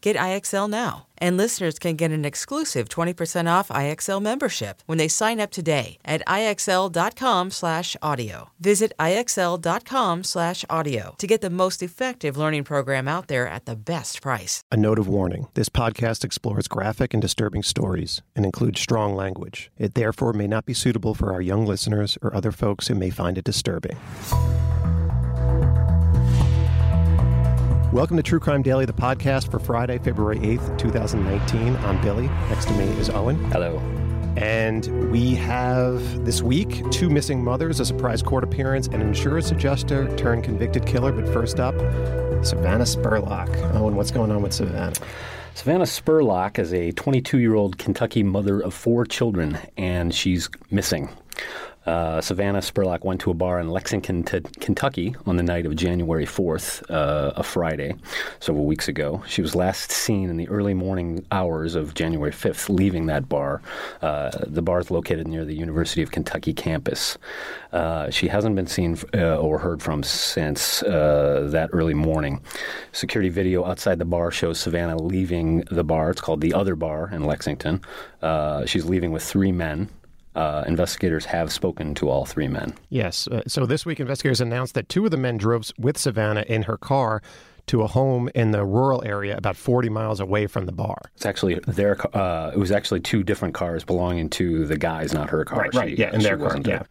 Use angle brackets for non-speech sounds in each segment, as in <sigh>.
Get IXL now. And listeners can get an exclusive 20% off IXL membership when they sign up today at IXL.com/audio. Visit IXL.com/audio to get the most effective learning program out there at the best price. A note of warning this podcast explores graphic and disturbing stories and includes strong language. It therefore may not be suitable for our young listeners or other folks who may find it disturbing. Welcome to True Crime Daily, the podcast for Friday, February 8th, 2019. I'm Billy. Next to me is Owen. Hello. And we have this week two missing mothers, a surprise court appearance, and an insurance adjuster turned convicted killer. But first up, Savannah Spurlock. Owen, what's going on with Savannah? Savannah Spurlock is a 22 year old Kentucky mother of four children, and she's missing. Uh, Savannah Spurlock went to a bar in Lexington, t- Kentucky on the night of January 4th, uh, a Friday, several weeks ago. She was last seen in the early morning hours of January 5th leaving that bar. Uh, the bar is located near the University of Kentucky campus. Uh, she hasn't been seen uh, or heard from since uh, that early morning. Security video outside the bar shows Savannah leaving the bar. It's called the Other Bar in Lexington. she's leaving with three men. Uh, investigators have spoken to all three men. Yes. Uh, so this week, investigators announced that two of the men drove with Savannah in her car to a home in the rural area about 40 miles away from the bar. It's actually their. Uh, it was actually two different cars belonging to the guys, not her car. Right. right yeah, in their car. Yeah.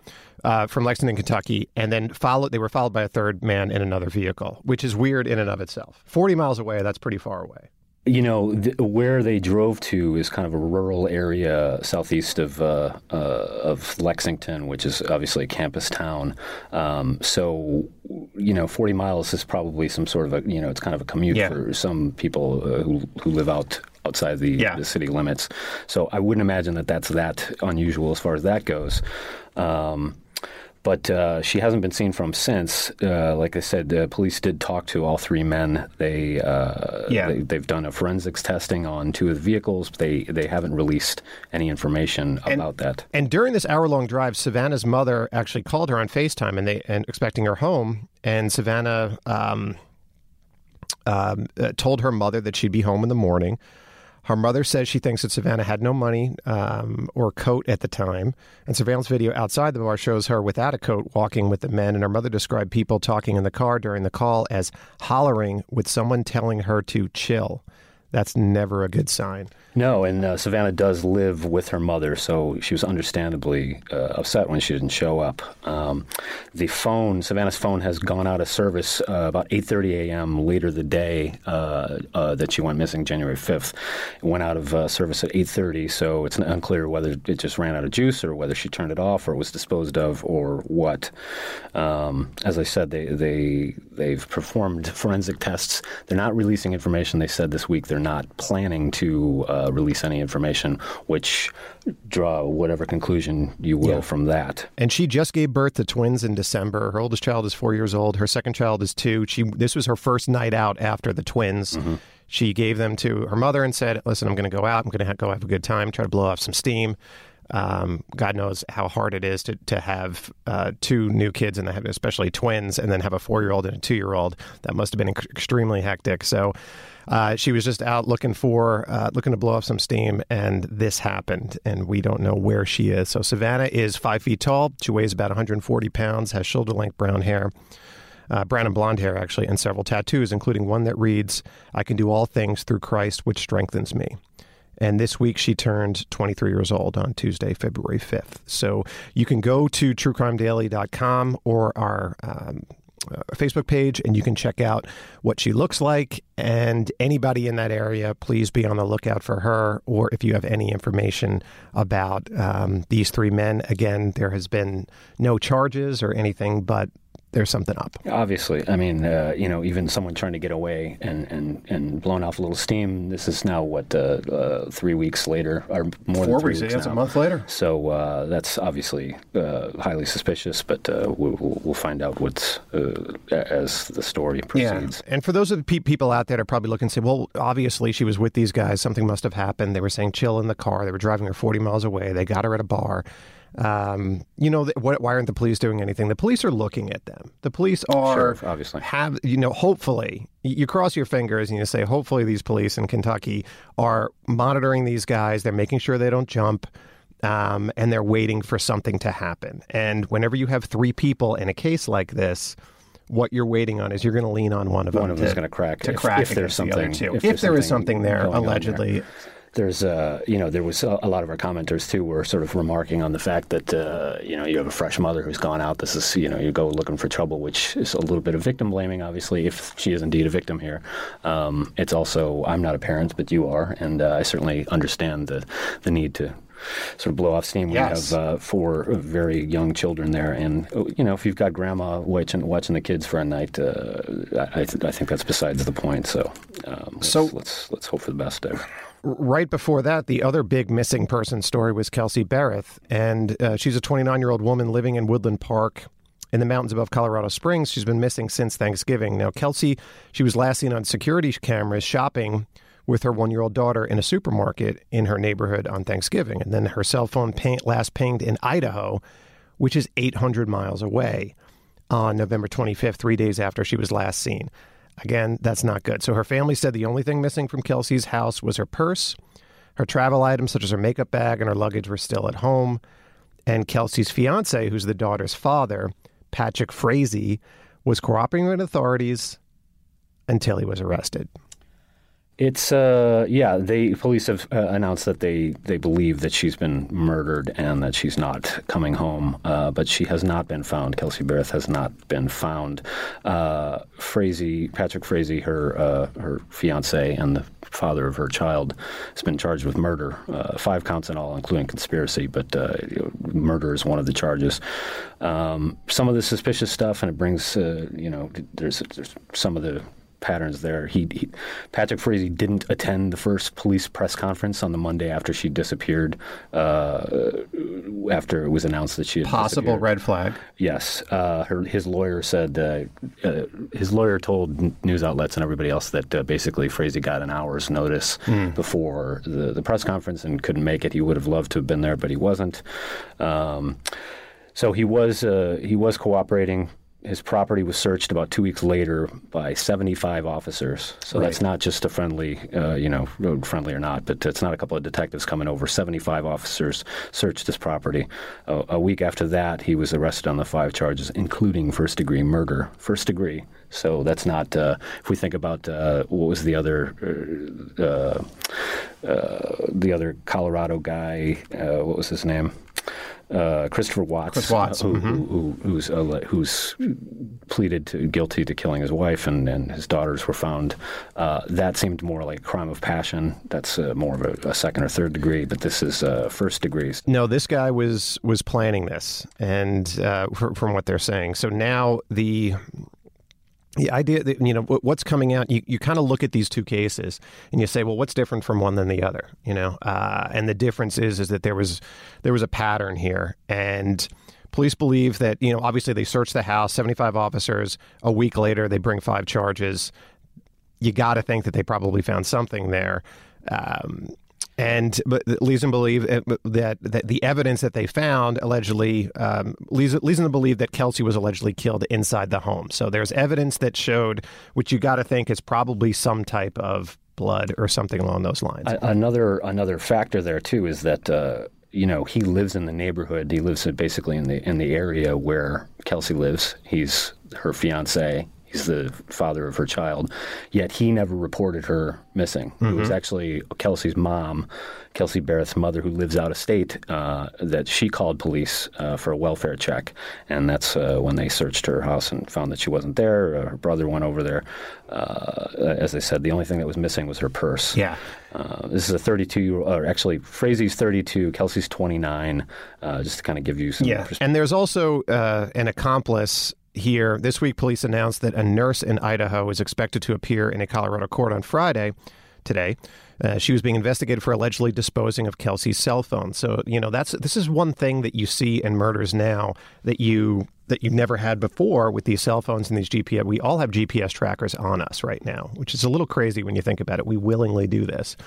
Uh, from Lexington, Kentucky, and then followed. They were followed by a third man in another vehicle, which is weird in and of itself. Forty miles away, that's pretty far away you know th- where they drove to is kind of a rural area southeast of uh, uh, of Lexington, which is obviously a campus town. Um, so you know, 40 miles is probably some sort of a you know it's kind of a commute yeah. for some people uh, who who live out outside the, yeah. the, city limits. So I wouldn't imagine that that's that unusual as far as that goes. Um, but uh, she hasn't been seen from since. Uh, like I said, the police did talk to all three men. They, uh, yeah. they have done a forensics testing on two of the vehicles. They they haven't released any information and, about that. And during this hour long drive, Savannah's mother actually called her on Facetime and they and expecting her home. And Savannah um, um, uh, told her mother that she'd be home in the morning. Her mother says she thinks that Savannah had no money um, or coat at the time. And surveillance video outside the bar shows her without a coat walking with the men. And her mother described people talking in the car during the call as hollering with someone telling her to chill. That's never a good sign. No, and uh, Savannah does live with her mother, so she was understandably uh, upset when she didn't show up. Um, the phone, Savannah's phone, has gone out of service uh, about 8:30 a.m. later the day uh, uh, that she went missing, January 5th. It went out of uh, service at 8:30, so it's unclear whether it just ran out of juice or whether she turned it off or was disposed of or what. Um, as I said, they they they've performed forensic tests. They're not releasing information. They said this week they're not planning to uh, release any information, which draw whatever conclusion you will yeah. from that. And she just gave birth to twins in December. Her oldest child is four years old. Her second child is two. She this was her first night out after the twins. Mm-hmm. She gave them to her mother and said, "Listen, I'm going to go out. I'm going to go have a good time, try to blow off some steam." Um, God knows how hard it is to to have uh, two new kids and especially twins, and then have a four year old and a two year old. That must have been extremely hectic. So. Uh, she was just out looking for uh, looking to blow off some steam, and this happened, and we don't know where she is. So Savannah is five feet tall. She weighs about 140 pounds, has shoulder length brown hair. Uh, brown and blonde hair, actually, and several tattoos, including one that reads, I can do all things through Christ, which strengthens me. And this week she turned 23 years old on Tuesday, February 5th. So you can go to truecrimedaily.com or our um, uh, Facebook page and you can check out what she looks like. And anybody in that area, please be on the lookout for her. Or if you have any information about um, these three men, again, there has been no charges or anything, but there's something up. Obviously, I mean, uh, you know, even someone trying to get away and, and, and blowing off a little steam. This is now what uh, uh, three weeks later, or more Four than three weeks. weeks. That's now. a month later. So uh, that's obviously uh, highly suspicious, but uh, we'll, we'll find out what's as the story proceeds. Yeah. And for those of the pe- people out there that are probably looking and say, well, obviously she was with these guys. Something must have happened. They were saying chill in the car. They were driving her 40 miles away. They got her at a bar. Um, you know, why aren't the police doing anything? The police are looking at them. The police are sure, obviously have you know. Hopefully, you cross your fingers and you say, hopefully, these police in Kentucky are monitoring these guys. They're making sure they don't jump. Um, and they're waiting for something to happen. And whenever you have three people in a case like this, what you're waiting on is you're going to lean on one of one them. One of them is going to crack to if, crack if there's something. The if, if, if there is something there, allegedly. There there's uh, you know there was a, a, lot of our commenters too were sort of remarking on the fact that uh, you know you have a fresh mother who's gone out this is you know you go looking for trouble which is a little bit of victim blaming obviously if she is indeed a victim here um, it's also I'm not a parent but you are and uh, I certainly understand the the need to sort of blow off steam. Yes. We have uh, four very young children there, and you know, if you've got grandma watching watching the kids for a night, uh, I, th- I, think that's besides the point. So, um, let's, so let's let's hope for the best there. Right before that, the other big missing person story was Kelsey Berreth, and uh, she's a 29 year old woman living in Woodland Park in the mountains above Colorado Springs. She's been missing since Thanksgiving. Now, Kelsey, she was last seen on security cameras shopping with her one year old daughter in a supermarket in her neighborhood on Thanksgiving. And then her cell phone ping- last pinged in Idaho, which is 800 miles away, on November 25th, three days after she was last seen. Again, that's not good. So her family said the only thing missing from Kelsey's house was her purse. Her travel items, such as her makeup bag and her luggage, were still at home. And Kelsey's fiance, who's the daughter's father, Patrick Frazee, was cooperating with authorities until he was arrested. It's uh yeah they police have uh, announced that they they believe that she's been murdered and that she's not coming home uh, but she has not been found. Kelsey Berreth has not been found. Uh, Frazee Patrick Frazee her uh, her fiance and the father of her child has been charged with murder uh, five counts in all including conspiracy but uh, murder is one of the charges. Um, some of the suspicious stuff and it brings uh, you know there's, there's some of the patterns there. He, he, Patrick Frazee didn't attend the first police press conference on the Monday after she disappeared. Uh, after it was announced that she had possible red flag. Yes, uh, her, his lawyer said uh, uh his lawyer told news outlets and everybody else that uh, basically Frazee got an hour's notice mm. before the, the press conference and couldn't make it. He would have loved to have been there, but he wasn't. Um, so he was uh, he was cooperating his property was searched about two weeks later by 75 officers. So right. that's not just a friendly, uh, you know, road friendly or not, but it's not a couple of detectives coming over. 75 officers searched his property. Uh, a week after that, he was arrested on the five charges, including first degree murder. First degree. So that's not, uh, if we think about uh, what was the other, uh, uh, the other Colorado guy, what was his name? Uh, Christopher Watts, Chris Watts. who, mm-hmm. who, who's uh, who's pleaded to, guilty to killing his wife and, and his daughters were found. Uh, that seemed more like a crime of passion. That's uh, more of a, a, second or third degree, but this is uh, first degrees. No, this guy was was planning this, and uh, from what they're saying, so now the the idea that you know what's coming out you, you kind of look at these two cases and you say well what's different from one than the other? You know uh, and the difference is is that there was there was a pattern here. And police believe that you know obviously they searched the house 75 officers a week later they bring five charges. You got to think that they probably found something there. Um, and but leads them believe uh, that, that the evidence that they found allegedly um, leads, leads them to believe that Kelsey was allegedly killed inside the home. So there's evidence that showed, which you got to think is probably some type of blood or something along those lines. Another another factor there too is that. Uh, you know, he lives in the neighborhood. He lives basically in the in the area where Kelsey lives. He's her fiance. He's the father of her child. Yet he never reported her missing. Mm-hmm. It was mm-hmm. actually Kelsey's mom, Kelsey Berreth's mother, who lives out of state, uh, that she called police uh, for a welfare check. And that's uh, when they searched her house and found that she wasn't there. Uh, her brother went over there. Uh, as I said, the only thing that was missing was her purse. Yeah. Uh, this is a 32 year old, or actually, Frazee's 32, Kelsey's 29, just to kind of give you some. Yeah. And there's also an accomplice here. This week, police announced that a nurse in Idaho is expected to appear in a Colorado court on Friday, today. Uh, she was being investigated for allegedly disposing of Kelsey's cell phone. So you know that's this is one thing that you see in murders now that you that you've never had before with these cell phones and these GPS. We all have GPS trackers on us right now, which is a little crazy when you think about it. We willingly do this.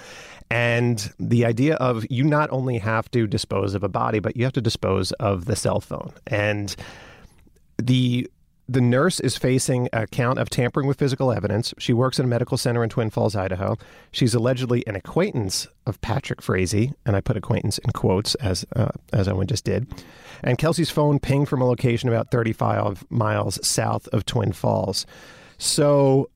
And the idea of you not only have to dispose of a body, but you have to dispose of the cell phone. And the the nurse is facing a count of tampering with physical evidence. She works in a medical center in Twin Falls, Idaho. She's allegedly an acquaintance of Patrick Frazee, and I put acquaintance in quotes as uh, as Owen just did. And Kelsey's phone pinged from a location about 35 miles south of Twin Falls. So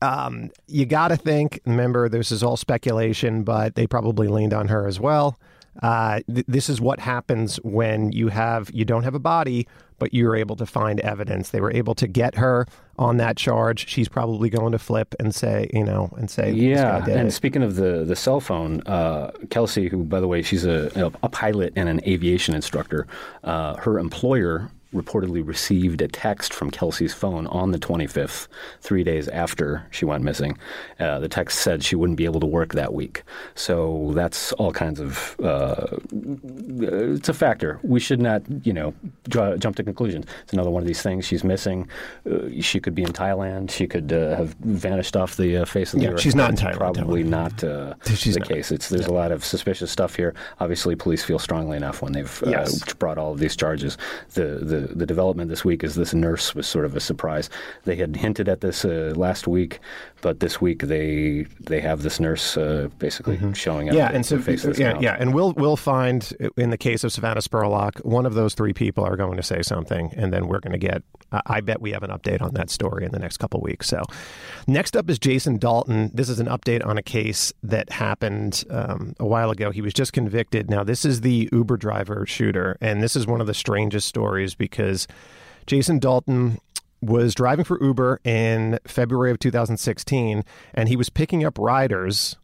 um, you got to think. Remember, this is all speculation, but they probably leaned on her as well. Uh, th- this is what happens when you have you don't have a body, but you're able to find evidence. They were able to get her on that charge. She's probably going to flip and say, you know, and say, yeah. and it. speaking of the the cell phone, uh, Kelsey, who by the way, she's a, a pilot and an aviation instructor. Uh, her employer reportedly received a text from Kelsey's phone on the 25th, three days after she went missing. Uh, the text said she wouldn't be able to work that week. So that's all kinds of, uh, it's a factor. We should not, you know, draw, jump to conclusions. It's another one of these things. She's missing. Uh, she could be in Thailand. She could uh, have vanished off the uh, face of the yeah, earth. She's not in Thailand. Probably not uh, the not. case. It's, there's yeah. a lot of suspicious stuff here. Obviously, police feel strongly enough when they've yes. brought all of these charges. The, the the, development this week is this nurse was sort of a surprise. They had hinted at this uh, last week, but this week they they have this nurse uh, basically mm-hmm. showing up. Yeah, and so yeah, yeah, and we'll we'll find in the case of Savannah Spurlock, one of those three people are going to say something, and then we're going to get. I bet we have an update on that story in the next couple weeks. So, next up is Jason Dalton. This is an update on a case that happened um, a while ago. He was just convicted. Now, this is the Uber driver shooter, and this is one of the strangest stories because Jason Dalton was driving for Uber in February of 2016, and he was picking up riders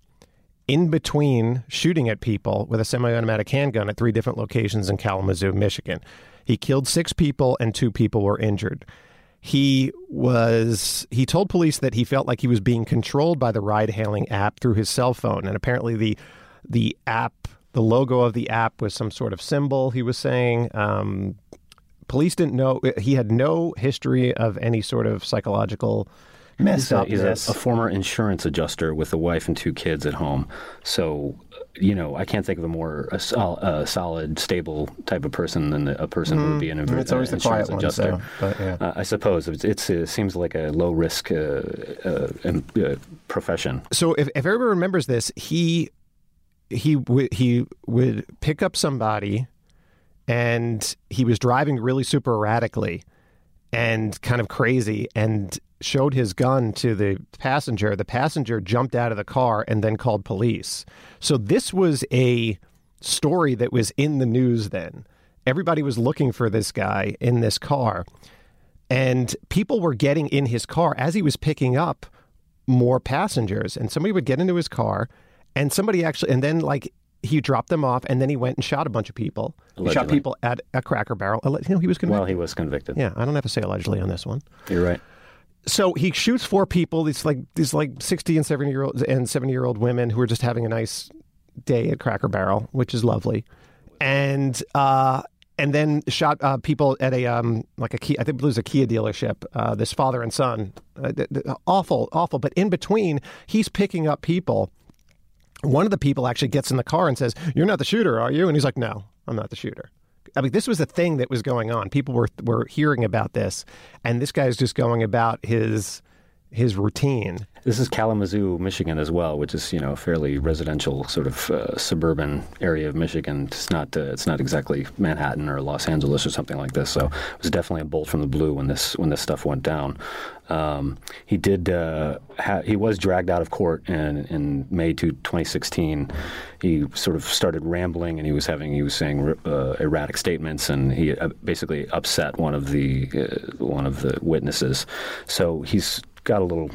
in between shooting at people with a semi automatic handgun at three different locations in Kalamazoo, Michigan. He killed six people, and two people were injured. He was he told police that he felt like he was being controlled by the ride hailing app through his cell phone and apparently the the app the logo of the app was some sort of symbol he was saying um, police didn't know he had no history of any sort of psychological mess he's, a, he's a, a, former insurance adjuster with a wife and two kids at home. So, you know, I can't think of a more a, sol- a solid, stable type of person than a person mm, who would be an mm, it's always the insurance quiet adjuster. One, so, but, yeah. uh, I suppose it's, it's it seems like a low risk uh, uh, uh, profession. So, if, if everybody remembers this, he he would he would pick up somebody and he was driving really super erratically and kind of crazy and showed his gun to the passenger. The passenger jumped out of the car and then called police. So this was a story that was in the news then. Everybody was looking for this guy in this car. And people were getting in his car as he was picking up more passengers. And somebody would get into his car and somebody actually, and then like he dropped them off, and then he went and shot a bunch of people. He shot people at a Cracker Barrel. You know, he was convicted. Well, he was convicted. Yeah, I don't have to say allegedly on this one. You're right. So he shoots four people. These like these like sixty and seventy year old and seventy year old women who are just having a nice day at Cracker Barrel, which is lovely. And uh, and then shot uh, people at a um, like a Kia, I think it was a Kia dealership. Uh, this father and son, uh, th- th- awful, awful. But in between, he's picking up people. One of the people actually gets in the car and says, "You're not the shooter, are you?" And he's like, "No, I'm not the shooter." I mean, this was a thing that was going on. People were were hearing about this, and this guy's just going about his his routine. This is Kalamazoo, Michigan, as well, which is you know a fairly residential sort of uh, suburban area of Michigan. It's not uh, it's not exactly Manhattan or Los Angeles or something like this. So it was definitely a bolt from the blue when this when this stuff went down. Um, he did uh, ha- he was dragged out of court in, in May to 2016. He sort of started rambling and he was having he was saying uh, erratic statements and he uh, basically upset one of the uh, one of the witnesses. So he's got a little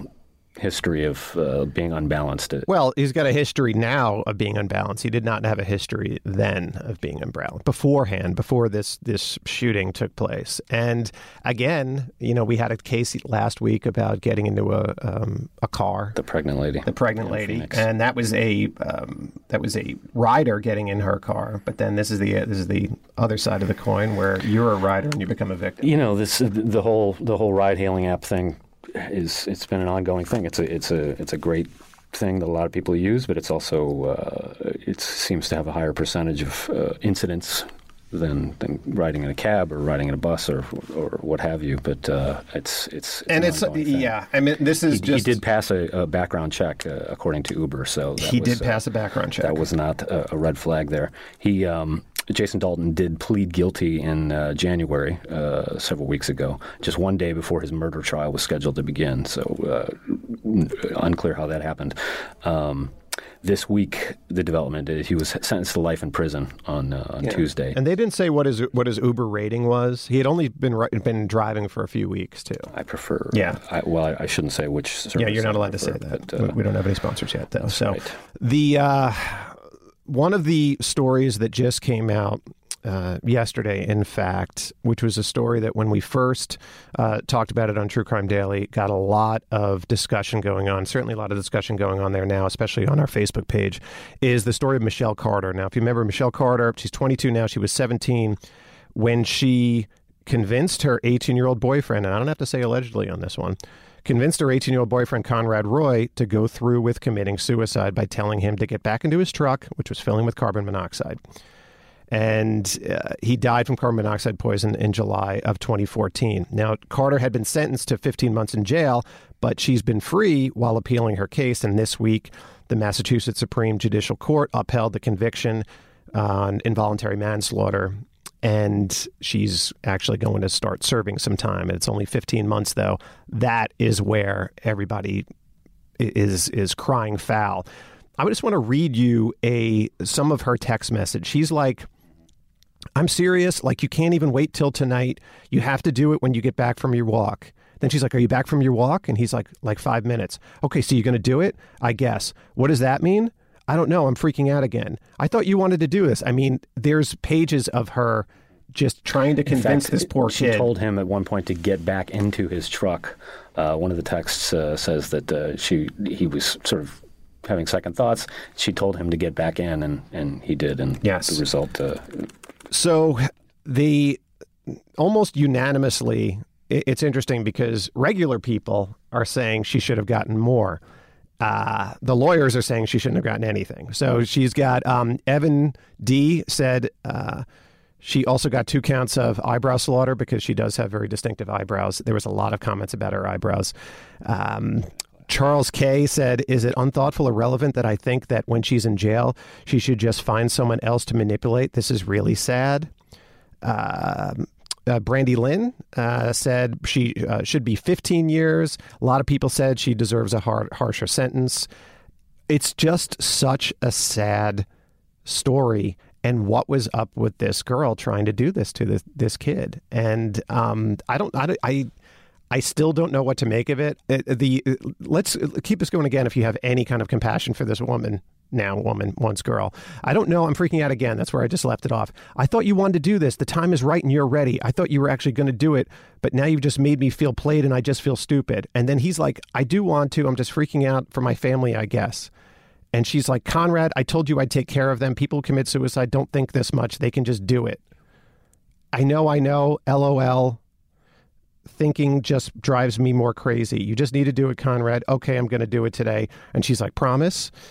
history of uh, being unbalanced. Well, he's got a history now of being unbalanced. He did not have a history then of being unbalanced beforehand, before this this shooting took place. And again, you know, we had a case last week about getting into a um, a car, the pregnant lady, the pregnant lady, Phoenix. and that was a um, that was a rider getting in her car. But then this is the this is the other side of the coin where you're a rider and you become a victim. You know, this the whole the whole ride hailing app thing is it's been an ongoing thing. It's a it's a it's a great thing that a lot of people use, but it's also uh, it seems to have a higher percentage of uh, incidents than than riding in a cab or riding in a bus or or what have you. But uh, it's, it's, it's and it's yeah. I mean, this is he, just he did pass a, a background check uh, according to Uber. So he was, did pass a background check. That was not a, a red flag there. He. Um, Jason Dalton did plead guilty in uh, January, uh, several weeks ago, just one day before his murder trial was scheduled to begin. So, uh, unclear how that happened. Um, this week, the development is he was sentenced to life in prison on uh, on yeah. Tuesday. And they didn't say what his what his Uber rating was. He had only been been driving for a few weeks too. I prefer. Yeah. I, well, I, I, shouldn't say which. yeah, you're not allowed prefer, to say that. But, uh, we don't have any sponsors yet, though. So right. the uh, one of the stories that just came out uh, yesterday, in fact, which was a story that when we first uh, talked about it on True Crime Daily, got a lot of discussion going on. Certainly, a lot of discussion going on there now, especially on our Facebook page, is the story of Michelle Carter. Now, if you remember Michelle Carter, she's 22 now. She was 17 when she convinced her 18 year old boyfriend, and I don't have to say allegedly on this one, convinced her 18 year old boyfriend, Conrad Roy, to go through with committing suicide by telling him to get back into his truck, which was filling with carbon monoxide. And uh, he died from carbon monoxide poison in July of 2014. Now, Carter had been sentenced to 15 months in jail, but she's been free while appealing her case. And this week, the Massachusetts Supreme Judicial Court upheld the conviction on involuntary manslaughter and she's actually going to start serving some time. It's only 15 months, though. That is where everybody is is crying foul. I just want to read you a some of her text message. She's like, "I'm serious. Like you can't even wait till tonight. You have to do it when you get back from your walk." Then she's like, "Are you back from your walk?" And he's like, "Like five minutes." Okay, so you're going to do it? I guess. What does that mean? I don't know. I'm freaking out again. I thought you wanted to do this. I mean, there's pages of her just trying to convince fact, this poor she kid. She told him at one point to get back into his truck. Uh, one of the texts uh, says that uh, she he was sort of having second thoughts. She told him to get back in, and, and he did. And yes. the result. Uh, so the almost unanimously, it's interesting because regular people are saying she should have gotten more. Uh, the lawyers are saying she shouldn't have gotten anything. So she's got um, Evan D said uh, she also got two counts of eyebrow slaughter because she does have very distinctive eyebrows. There was a lot of comments about her eyebrows. Um, Charles K said, Is it unthoughtful or relevant that I think that when she's in jail, she should just find someone else to manipulate? This is really sad. Uh, uh, Brandy Lynn uh, said she uh, should be 15 years. A lot of people said she deserves a hard, harsher sentence. It's just such a sad story. And what was up with this girl trying to do this to this this kid? And um, I don't, I, I, I still don't know what to make of it. it uh, the uh, let's keep this going again. If you have any kind of compassion for this woman, now woman, once girl. I don't know. I'm freaking out again. That's where I just left it off. I thought you wanted to do this. The time is right and you're ready. I thought you were actually going to do it, but now you've just made me feel played and I just feel stupid. And then he's like, I do want to. I'm just freaking out for my family, I guess. And she's like, Conrad, I told you I'd take care of them. People who commit suicide don't think this much. They can just do it. I know, I know, LOL. Thinking just drives me more crazy. You just need to do it, Conrad. Okay, I'm going to do it today. And she's like, Promise? <sighs>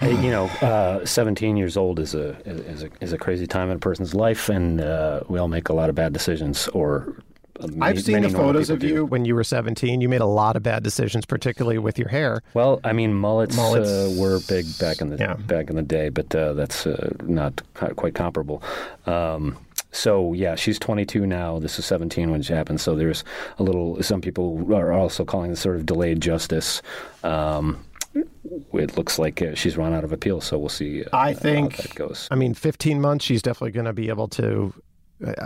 Hey, you know, uh, 17 years old is a is a is a crazy time in a person's life, and uh, we all make a lot of bad decisions. Or uh, many, I've seen the photos of do. you when you were 17. You made a lot of bad decisions, particularly with your hair. Well, I mean, mullets, Mullets. Uh, were big back in the Yeah. back in the day, but uh, that's uh, not quite comparable. Um, so yeah, she's 22 now. This is 17 when it happened. So there's a little. Some people are also calling this sort of delayed justice. Um, it looks like uh, she's run out of appeal, so we'll see. Uh, I how think- that goes. I mean, 15 months. She's definitely going to be able to.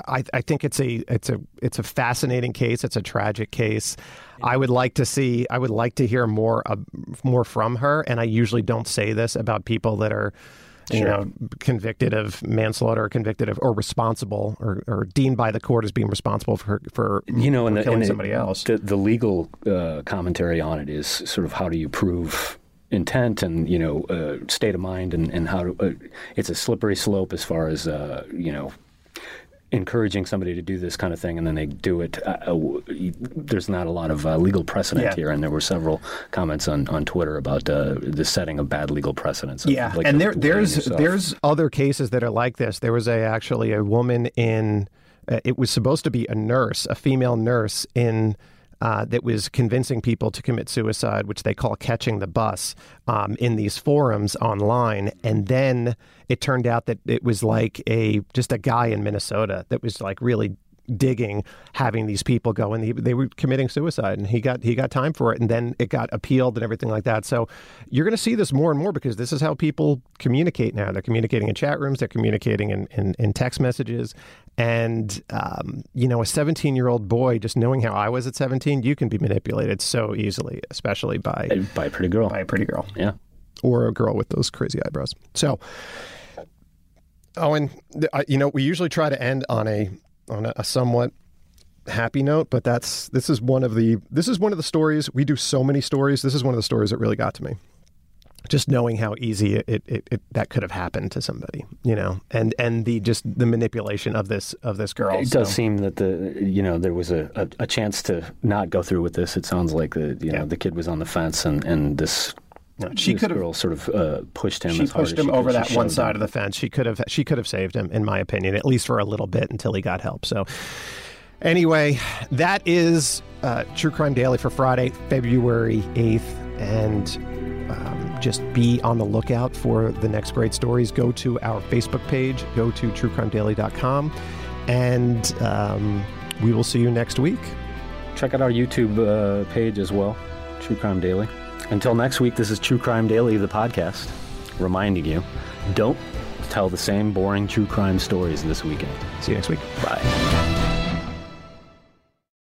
I, I think it's a it's a it's a fascinating case. It's a tragic case. I would like to see. I would like to hear more uh, more from her. And I usually don't say this about people that are, you know, convicted of manslaughter, convicted of or responsible or, or deemed by the court as being responsible for for you know, and the, killing and somebody else. The, the legal uh, commentary on it is sort of how do you prove intent and you know uh, state of mind and and how to, uh, it's a slippery slope as far as uh, you know encouraging somebody to do this kind of thing and then they do it. Uh, uh, there's not a lot of uh, legal precedent Yeah. here, and there were several comments on, on Twitter about uh, the setting of bad legal precedents. Yeah, Like and there there's yourself. there's other cases that are like this. There was a actually a woman in. Uh, it was supposed to be a nurse, a female nurse in. Uh, that was convincing people to commit suicide, which they call catching the bus, um, in these forums online. And then it turned out that it was like a just a guy in Minnesota that was like really digging having these people go and he, they were committing suicide and he got he got time for it and then it got appealed and everything like that so you're going to see this more and more because this is how people communicate now they're communicating in chat rooms they're communicating in, in, in text messages and um, you know a 17 year old boy just knowing how i was at 17 you can be manipulated so easily especially by by a pretty girl. by a pretty girl yeah. or a girl with those crazy eyebrows. So, Owen, I- you know, we usually try to end on a on a, a somewhat happy note, but that's this is one of the this is one of the stories we do so many stories. This is one of the stories that really got to me. Just knowing how easy it, it, it that could have happened to somebody, you know, and and the just the manipulation of this of this girl. It So- does seem that the you know there was a, a, a chance to not go through with this. It sounds like the you know Yeah. the kid was on the fence and and this No, she could have sort of uh, pushed him. she pushed him she over that one side him. of the fence. She could have she could have saved him, in my opinion, at least for a little bit until he got help. So, anyway, that is uh, True Crime Daily for Friday, February eighth, and. Um, just be on the lookout for the next great stories. Go to our Facebook page, go to truecrimedaily.com, and um, we will see you next week. Check out our YouTube uh, page as well, True Crime Daily. Until next week, this is True Crime Daily, the podcast, reminding you don't tell the same boring true crime stories this weekend. See you next week. Bye.